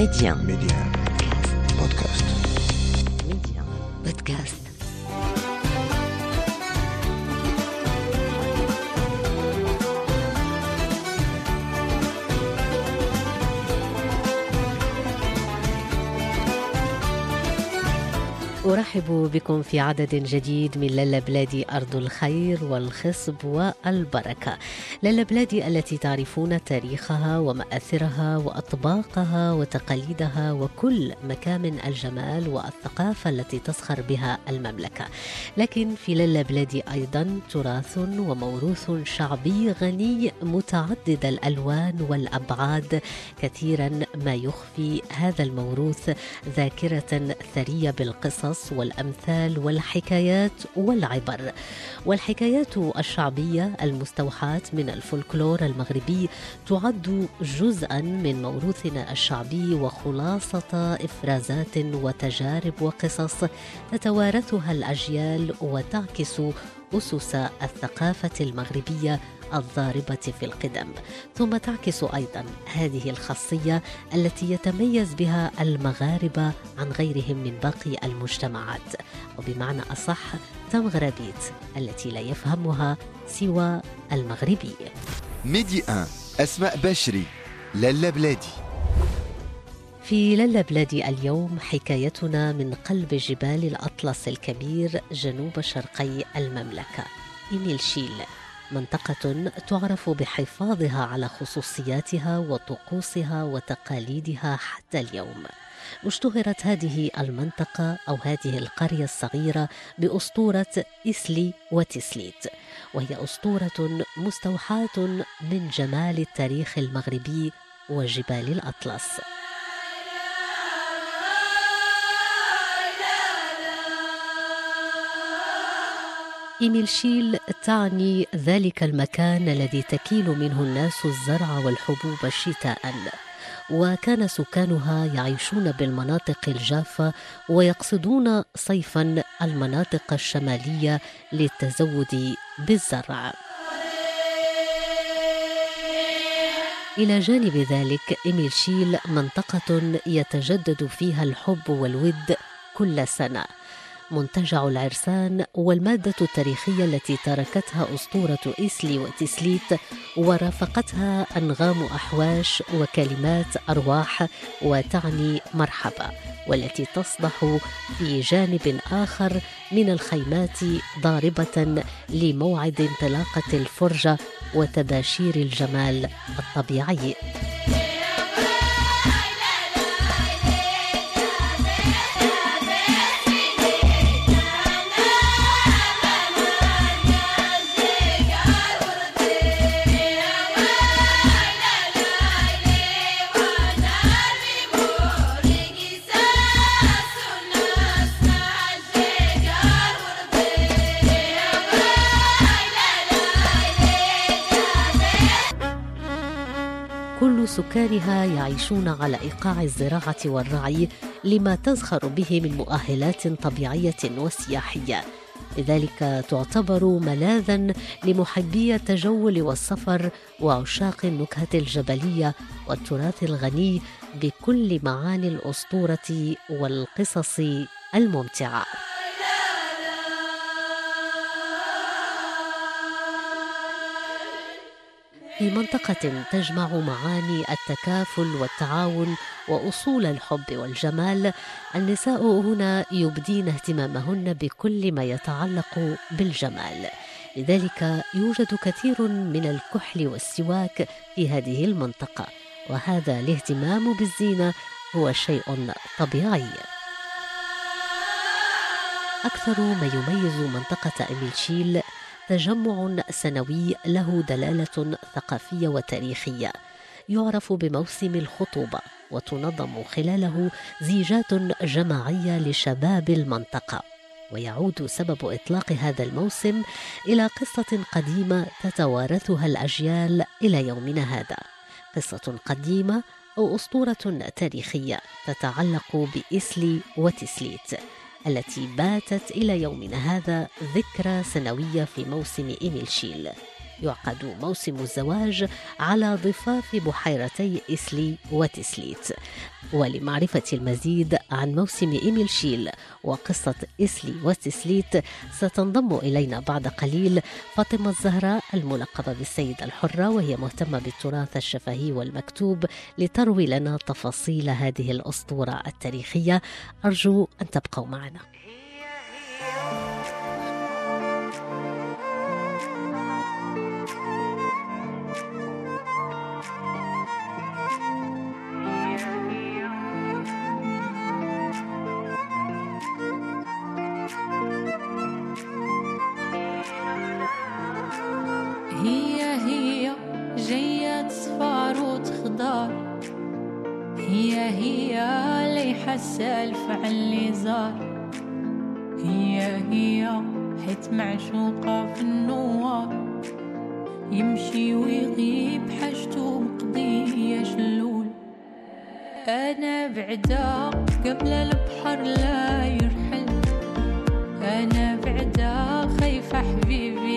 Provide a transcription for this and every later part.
Média. Média. Podcast. Média. Podcast. أرحب بكم في عدد جديد من للا بلادي أرض الخير والخصب والبركة للا بلادي التي تعرفون تاريخها ومآثرها وأطباقها وتقاليدها وكل مكامن الجمال والثقافة التي تزخر بها المملكة. لكن في للا بلادي أيضا تراث وموروث شعبي غني متعدد الألوان والأبعاد. كثيرا ما يخفي هذا الموروث ذاكرة ثرية بالقصص والأمثال والحكايات والعبر. والحكايات الشعبية المستوحاة من الفولكلور المغربي تعد جزءا من موروثنا الشعبي وخلاصة إفرازات وتجارب وقصص تتوارثها الأجيال وتعكس أسس الثقافة المغربية الضاربة في القدم. ثم تعكس أيضا هذه الخاصية التي يتميز بها المغاربة عن غيرهم من باقي المجتمعات. وبمعنى أصح تمغربيت التي لا يفهمها سوى المغربي. ميدي 1 أسماء بشري لالا بلادي. في للا بلادي اليوم حكايتنا من قلب جبال الأطلس الكبير جنوب شرقي المملكة إيميل شيل. منطقة تعرف بحفاظها على خصوصياتها وطقوسها وتقاليدها حتى اليوم. اشتهرت هذه المنطقة أو هذه القرية الصغيرة بأسطورة إسلي وتسليت وهي أسطورة مستوحاة من جمال التاريخ المغربي وجبال الأطلس. إيميل شيل تعني ذلك المكان الذي تكيل منه الناس الزرع والحبوب شتاء. وكان سكانها يعيشون بالمناطق الجافة ويقصدون صيفا المناطق الشمالية للتزود بالزرع. إلى جانب ذلك إيميل شيل منطقة يتجدد فيها الحب والود كل سنة. منتجع العرسان والمادة التاريخية التي تركتها أسطورة إسلي وتسليت ورافقتها أنغام أحواش وكلمات أرواح وتعني مرحبا والتي تصدح في جانب آخر من الخيمات ضاربة لموعد انطلاقة الفرجة وتباشير الجمال الطبيعي. سكانها يعيشون على إيقاع الزراعة والرعي لما تزخر به من مؤهلات طبيعية وسياحية. لذلك تعتبر ملاذا لمحبي التجول والسفر وعشاق النكهة الجبلية والتراث الغني بكل معاني الأسطورة والقصص الممتعة. في منطقة تجمع معاني التكافل والتعاون وأصول الحب والجمال، النساء هنا يبدين اهتمامهن بكل ما يتعلق بالجمال. لذلك يوجد كثير من الكحل والسواك في هذه المنطقة، وهذا الاهتمام بالزينة هو شيء طبيعي. أكثر ما يميز منطقة إميلشيل تجمع سنوي له دلالة ثقافية وتاريخية. يعرف بموسم الخطوبة وتنظم خلاله زيجات جماعية لشباب المنطقة. ويعود سبب إطلاق هذا الموسم إلى قصة قديمة تتوارثها الأجيال إلى يومنا هذا. قصة قديمة أو أسطورة تاريخية تتعلق بإسلي وتسليت. التي باتت إلى يومنا هذا ذكرى سنوية في موسم إيميل شيل. يعقد موسم الزواج على ضفاف بحيرتي إسلي وتسليت. ولمعرفة المزيد عن موسم إيميل شيل وقصة إسلي وتسليت ستنضم إلينا بعد قليل فاطمة الزهراء الملقبة بالسيدة الحرة وهي مهتمة بالتراث الشفهي والمكتوب لتروي لنا تفاصيل هذه الأسطورة التاريخية. أرجو أن تبقوا معنا. لي حسالف اللي زار. هي هي حيت معشوقة في النوار. يمشي ويغيب حاجته مقضية شلول أنا بعدا قبل البحر لا يرحل. أنا بعدا خايفة حبيبي.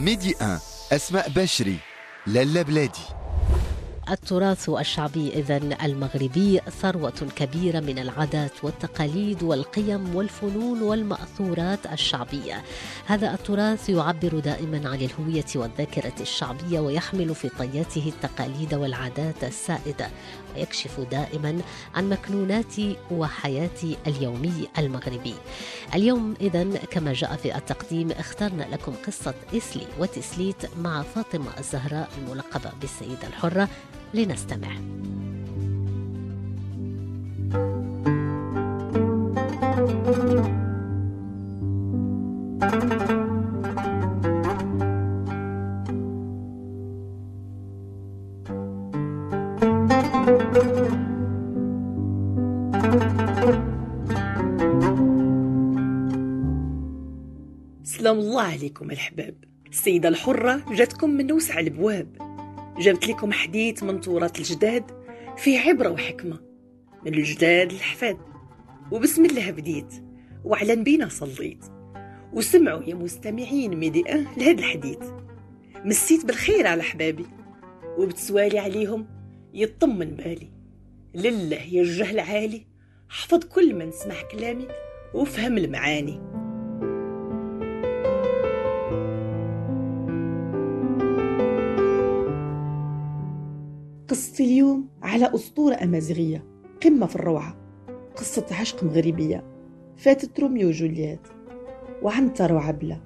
ميدي 1 أسماء بشري لالا بلادي التراث الشعبي إذا المغربي ثروة كبيرة من العادات والتقاليد والقيم والفنون والمأثورات الشعبية. هذا التراث يعبر دائما عن الهوية والذاكرة الشعبية ويحمل في طياته التقاليد والعادات السائدة ويكشف دائما عن مكنونات وحياة اليومي المغربي. اليوم إذا كما جاء في التقديم اخترنا لكم قصة إسلي وتسليت مع فاطمة الزهراء الملقبة بالسيدة الحرة لنستمع. عليكم الحباب. السيدة الحرة جاتكم من وسع البواب. جابت لكم حديث من تراث الجداد فيه عبرة وحكمة. من الجداد للحفاد وبسم الله بديت. وعلى نبينا صليت. وسمعوا يا مستمعين ميدي أه لهذا الحديث. مسيت بالخير على حبابي. وبتسوالي عليهم يطمن بالي. لله يا الجهل عالي. حفظ كل من سمع كلامي وفهم المعاني. قصتي اليوم على أسطورة أمازيغية قمة في الروعة قصة عشق مغربية. فاتت روميو وجولييت وعنتر وعبلة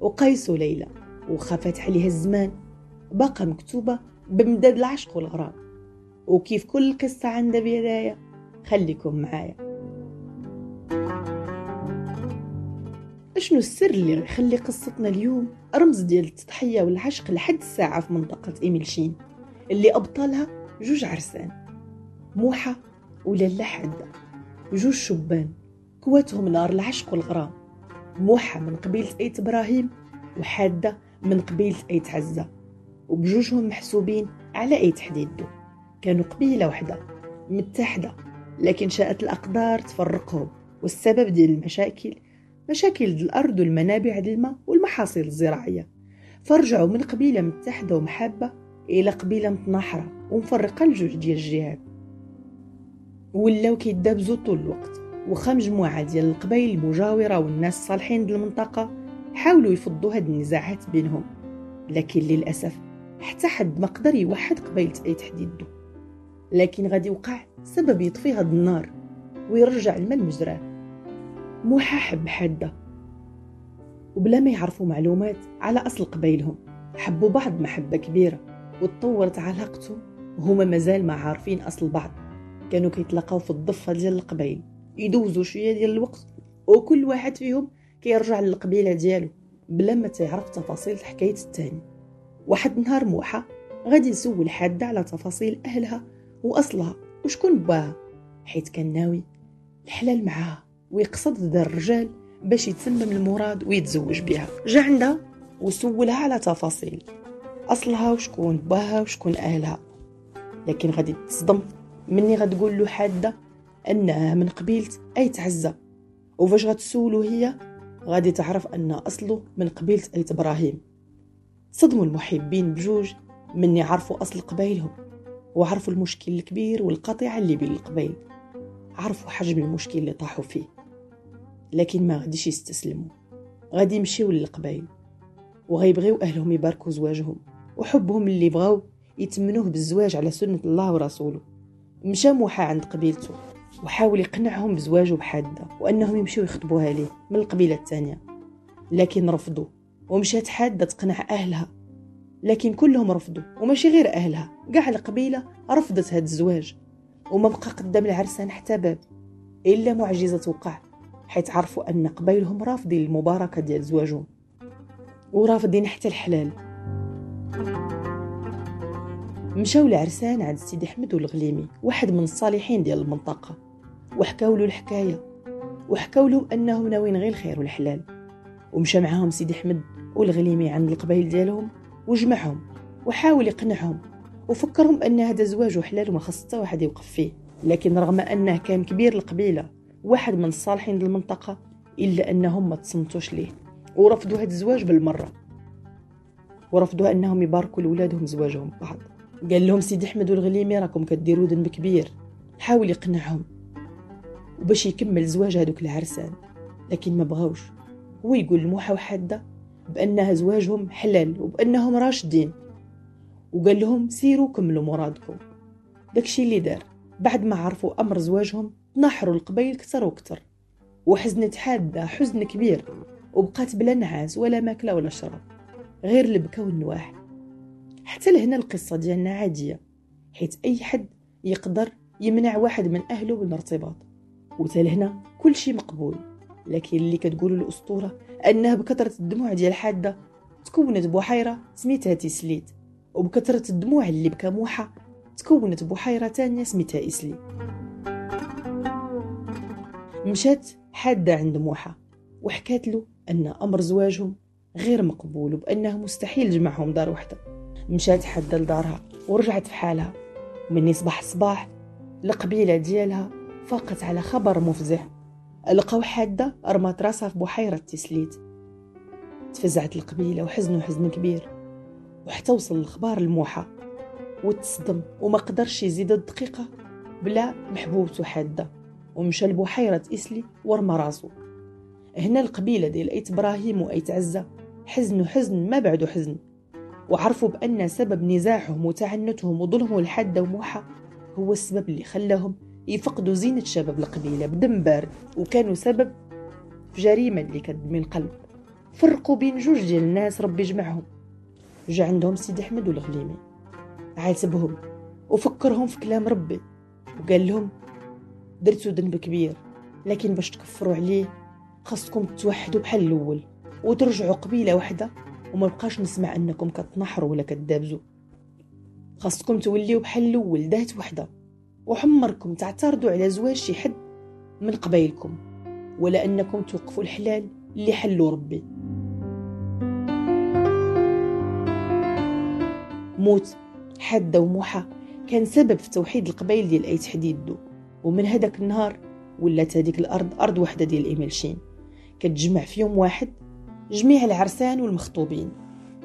وقيس وليلى وخافت عليها الزمان بقى مكتوبة بمداد العشق والغرام. وكيف كل قصة عندها بداية خليكم معايا. أشنو السر اللي يخلي قصتنا اليوم رمز ديال التضحية والعشق لحد الساعة في منطقة إيميل شين اللي أبطالها جوج عرسان موحة ولالا حادة جوج شبان كواتهم نار العشق والغرام. موحة من قبيلة أيت إبراهيم وحادة من قبيلة أيت عزة. وبجوجهم محسوبين على أيت حديدو. كانوا قبيلة واحدة متحدة لكن شاءت الأقدار تفرقهم. والسبب ديال المشاكل مشاكل ديال الأرض والمنابع ديال الماء والمحاصيل الزراعية. فرجعوا من قبيلة متحدة ومحبة إلى قبيلة متناحرة ومفرقة لجوج ديال الجهات ولاو كيدابزو طول الوقت وخا مجموعة ديال القبائل المجاورة والناس الصالحين ديال المنطقة حاولوا يفضوا هاد النزاعات بينهم. لكن للأسف حتى حد ما قدر يوحد قبيلة أي تحديدو لكن غادي يوقع سبب يطفي هاد النار ويرجع الماء المجراه موحى حب حادة. وبلا ما يعرفوا معلومات على أصل قبايلهم حبوا بعض محبة كبيرة. وتطورت علاقتهم وهما مازال ما عارفين أصل بعض. كانوا كيتلاقاو في الضفة ديال القبايل. يدوزوا شوية ديال الوقت وكل واحد فيهم كيرجع للقبيلة ديالو بلا ما تعرف تفاصيل حكاية التاني. واحد نهار موحى غادي يسول حادة على تفاصيل أهلها وأصلها وشكون باها؟ حيت كان ناوي الحلال معاها ويقصد ذا الرجال باش يتسمم المراد ويتزوج بها. جا عندها وسولها على تفاصيل. أصلها وشكون باها وشكون أهلها. لكن غادي تصدم مني غتقول له حادة أنها من قبيلة أي تعزة وفاش غتسولو هي غادي تعرف أن أصله من قبيلة أيت إبراهيم. صدموا المحبين بجوج مني عرفوا أصل قبايلهم وعرفوا المشكل الكبير والقطيعة اللي بين القبايل. عرفوا حجم المشكل اللي طاحوا فيه. لكن ما غاديش يستسلموا. غادي يمشيو للقبايل وغيبغيو أهلهم يباركوا زواجهم. وحبهم اللي بغاو يتمنوه بالزواج على سنة الله ورسوله. مشى موحى عند قبيلته وحاول يقنعهم بزواجه بحادة وأنهم يمشيو يخطبوها ليه من القبيلة الثانية. لكن رفضوا ومشات حادة تقنع أهلها. لكن كلهم رفضوا وماشي غير أهلها. قاع القبيلة رفضت هاد الزواج وما بقى قدام العرسان حتى باب إلا معجزة وقع حيت عرفوا أن قبايلهم رافضين المباركة ديال زواجهم. ورافضين حتى الحلال. مشاو العرسان عند سيدي حمد والغليمي واحد من الصالحين ديال المنطقة وحكاو له الحكاية وحكاو له أنهم ناويين غير الخير والحلال. ومشى معاهم سيدي حمد والغليمي عند القبايل ديالهم وجمعهم وحاول يقنعهم وفكرهم أن هذا زواج حلال وما خص حتى واحد يوقف فيه. لكن رغم أنه كان كبير القبيلة واحد من الصالحين المنطقة إلا أنهم ما تصمتوش ليه. ورفضوا هذا الزواج بالمرة. ورفضوا أنهم يباركوا لولادهم زواجهم ببعض قال لهم سيدي أحمد والغليمي راكم كديروا ذنب كبير حاول يقنعهم. وباش يكمل زواج هذوك العرسان. لكن ما بغاوش. هو يقول لموحى وحادة بأنها زواجهم حلال وبأنهم راشدين. وقال لهم سيروا كملوا مرادكم. داكشي اللي دار. بعد ما عرفوا أمر زواجهم نحروا القبيل كتر وكتر وحزنت حادة حزن كبير. وبقات بلا نعاس ولا ماكلة ولا شرب غير البكا والنواح حتى لهنا القصة ديالنا عادية. حيت أي حد يقدر يمنع واحد من أهله من الارتباط لهنا كل شيء مقبول. لكن اللي كتقول الأسطورة أنها بكثرة الدموع ديال حادة تكونت بحيرة سميتها تيسليت وبكثرة الدموع اللي بكى موحى تكونت بحيرة تانية سميتها إسلي مشات حادة عند موحى وحكات له أن أمر زواجهم غير مقبول وبأنه مستحيل جمعهم دار وحدة. مشات حادة لدارها ورجعت في حالها. من يصبح الصباح القبيلة ديالها فاقت على خبر مفزع. لقاو حادة رمات راسها في بحيرة تسليت. تفزعت القبيلة وحزنوا حزن كبير. وحتى وصل الخبار لموحى وتصدم وما قدرش يزيد الدقيقة بلا محبوبته حادة. ومشى لبحيرة إسلي ورمى راسو. هنا القبيلة ديال أيت إبراهيم وأيت عزة. حزن ما بعدو حزن. وعرفوا بأن سبب نزاعهم وتعنتهم وظلمهم لحادة وموحى هو السبب اللي خلاهم يفقدوا زينة شباب القبيلة بدم بارد وكانوا سبب في جريمة اللي كانت من قلب. فرقوا بين جوج ديال الناس ربي يجمعهم جا عندهم سيدي أحمد والغليمي. عاتبهم وفكرهم في كلام ربي. وقال لهم درتوا ذنب كبير لكن باش تكفروا عليه خاصكم توحدوا بحال الأول وترجعوا قبيلة واحدة. وما بقاش نسمع أنكم كتنحروا ولا كتدابزوا. خاصكم توليو بحال الأول دات وحدة. وحمركم تعترضوا على زواج شي حد من قبايلكم. ولا أنكم توقفوا الحلال اللي حلو ربي. موت حادة وموحى كان سبب في توحيد القبائل ديال ايت حديدو ومن هداك النهار ولات هذيك الأرض أرض وحدة ديال ايميلشين كتجمع في يوم واحد جميع العرسان والمخطوبين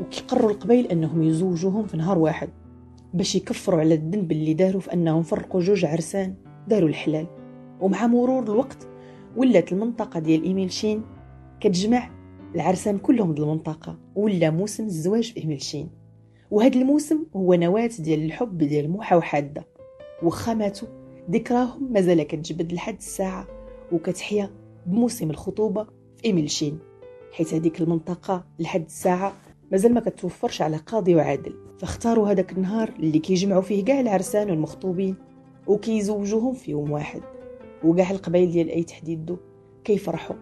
وكيقروا القبائل أنهم يزوجوهم في نهار واحد باش يكفروا على الذنب اللي داروا في أنهم فرقوا جوج عرسان داروا الحلال. ومع مرور الوقت ولات المنطقة ديال ايميلشين كتجمع العرسان كلهم ديال المنطقة ولا موسم الزواج في ايميلشين وهذا الموسم هو نواة ديال الحب ديال موحى وحادة. وخا ماتوا ذكراهم مازال كتجبد لحد الساعة وكتحيا بموسم الخطوبة في ايميلشين حيت هذيك المنطقة لحد الساعة مازال ما كتوفرش على قاضي وعادل. فاختاروا هذاك النهار اللي كيجمعوا فيه كاع العرسان والمخطوبين وكيزوجوهم في يوم واحد. وكاع القبائل ديال أي تحديدو كيفرحوا.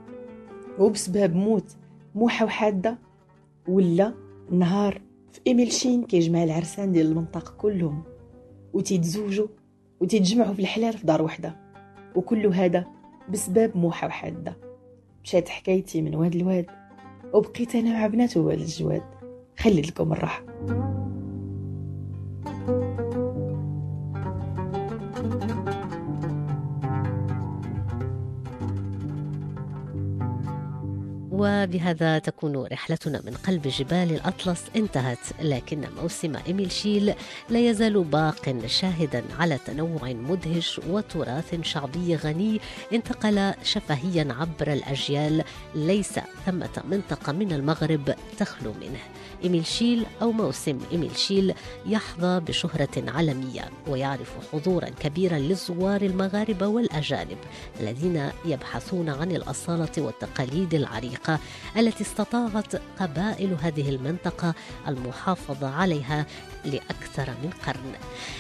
وبسبب موت موحى وحادة ولا نهار في ايميلشين كيجمع العرسان ديال المنطقة كلهم. وتيتزوجوا وتيتجمعوا في الحلال في دار وحدة. وكل هذا بسبب موحى وحادة. مشات حكايتي من واد لواد. وبقيت أنا مع بنات واد الجواد خلي لكم الراحة. وبهذا تكون رحلتنا من قلب جبال الأطلس. انتهت لكن موسم إيميل شيل لا يزال باق شاهدا على تنوع مدهش وتراث شعبي غني. انتقل شفهيا عبر الأجيال ليس ثمة منطقة من المغرب تخلو منه. إيميل شيل أو موسم إيميل شيل يحظى بشهرة عالمية ويعرف حضورا كبيرا للزوار المغاربة والأجانب الذين يبحثون عن الأصالة والتقاليد العريقة التي استطاعت قبائل هذه المنطقة المحافظة عليها لأكثر من قرن.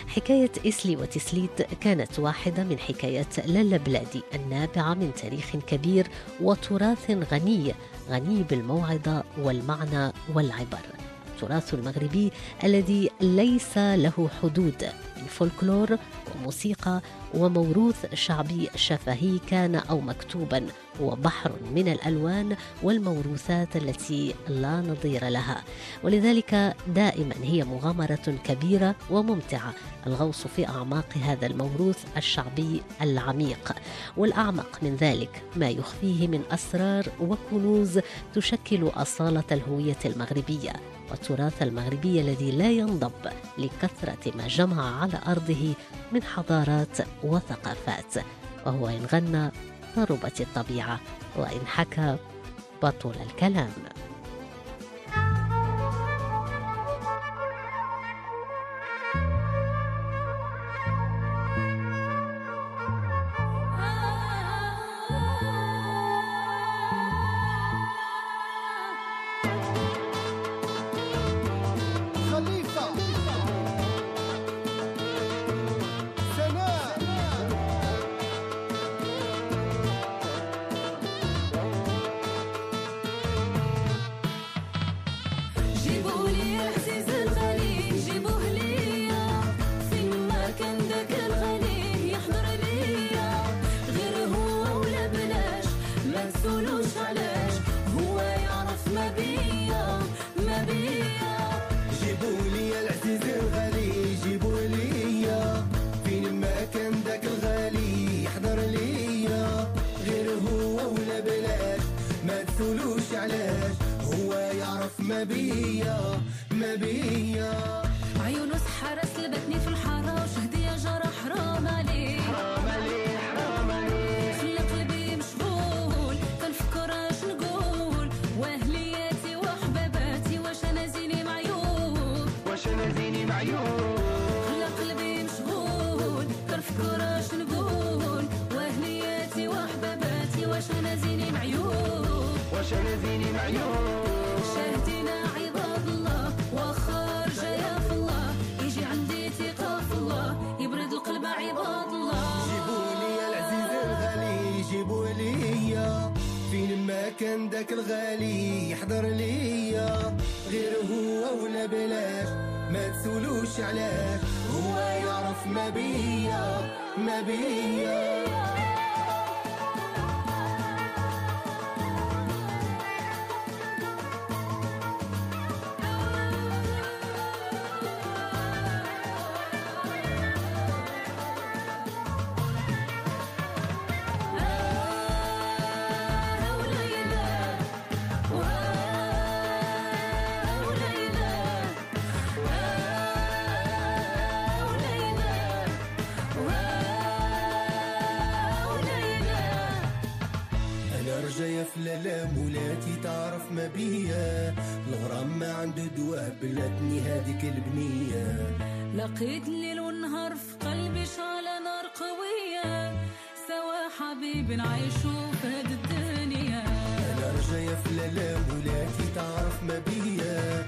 حكاية إسلي وتسليت كانت واحدة من حكايات لالا بلادي النابعة من تاريخ كبير وتراث غني غني بالموعظة والمعنى والعبر. التراث المغربي الذي ليس له حدود. من فولكلور وموسيقى وموروث شعبي شفهي كان أو مكتوبا هو بحر من الألوان والموروثات التي لا نظير لها. ولذلك دائما هي مغامرة كبيرة وممتعة الغوص في أعماق هذا الموروث الشعبي العميق. والأعمق من ذلك ما يخفيه من أسرار وكنوز تشكل أصالة الهوية المغربية والتراث المغربي الذي لا ينضب لكثرة ما جمع أرضه من حضارات وثقافات وهو إن غنى ضربت الطبيعة وإن حكى بطل الكلام. بيا ما بيا عيونه سحرة سلبتني في الحارة وشهدي يا جرى حرام داك الغالي يحضر ليا غير هو ولا بلاش ما تسولوش علاش هو يعرف ما بيا ما بيا. لالا مولاتي تعرف ما بيا. الغرام ما عنده دواء بلاتني هذيك البنية. لقيت الليل والنهار في قلبي شعلة نار قوية. سوا حبيب نعيشو في هاد الدنيا. أنا رجاية في لالا مولاتي تعرف ما بيا.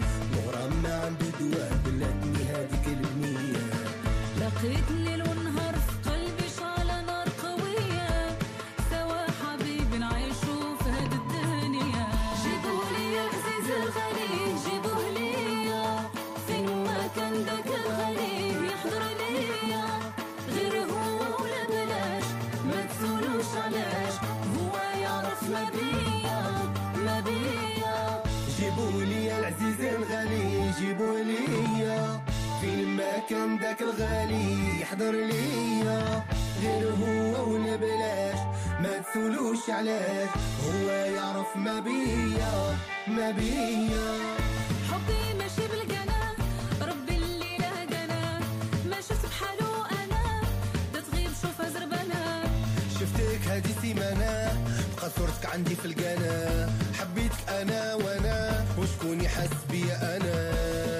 كان داك الغالي يحضر ليا. غير هو ولا بلاش ما تسولوش علاش هو يعرف ما بيا ما بيا. حبي ماشي بالقنا ربي اللي لهقنا ما شفت بحالو أنا دا تغيب شوفها شفتك هادي سيمانة بقى صورتك عندي في القنا حبيتك أنا وأنا وشكون يحس بيا أنا؟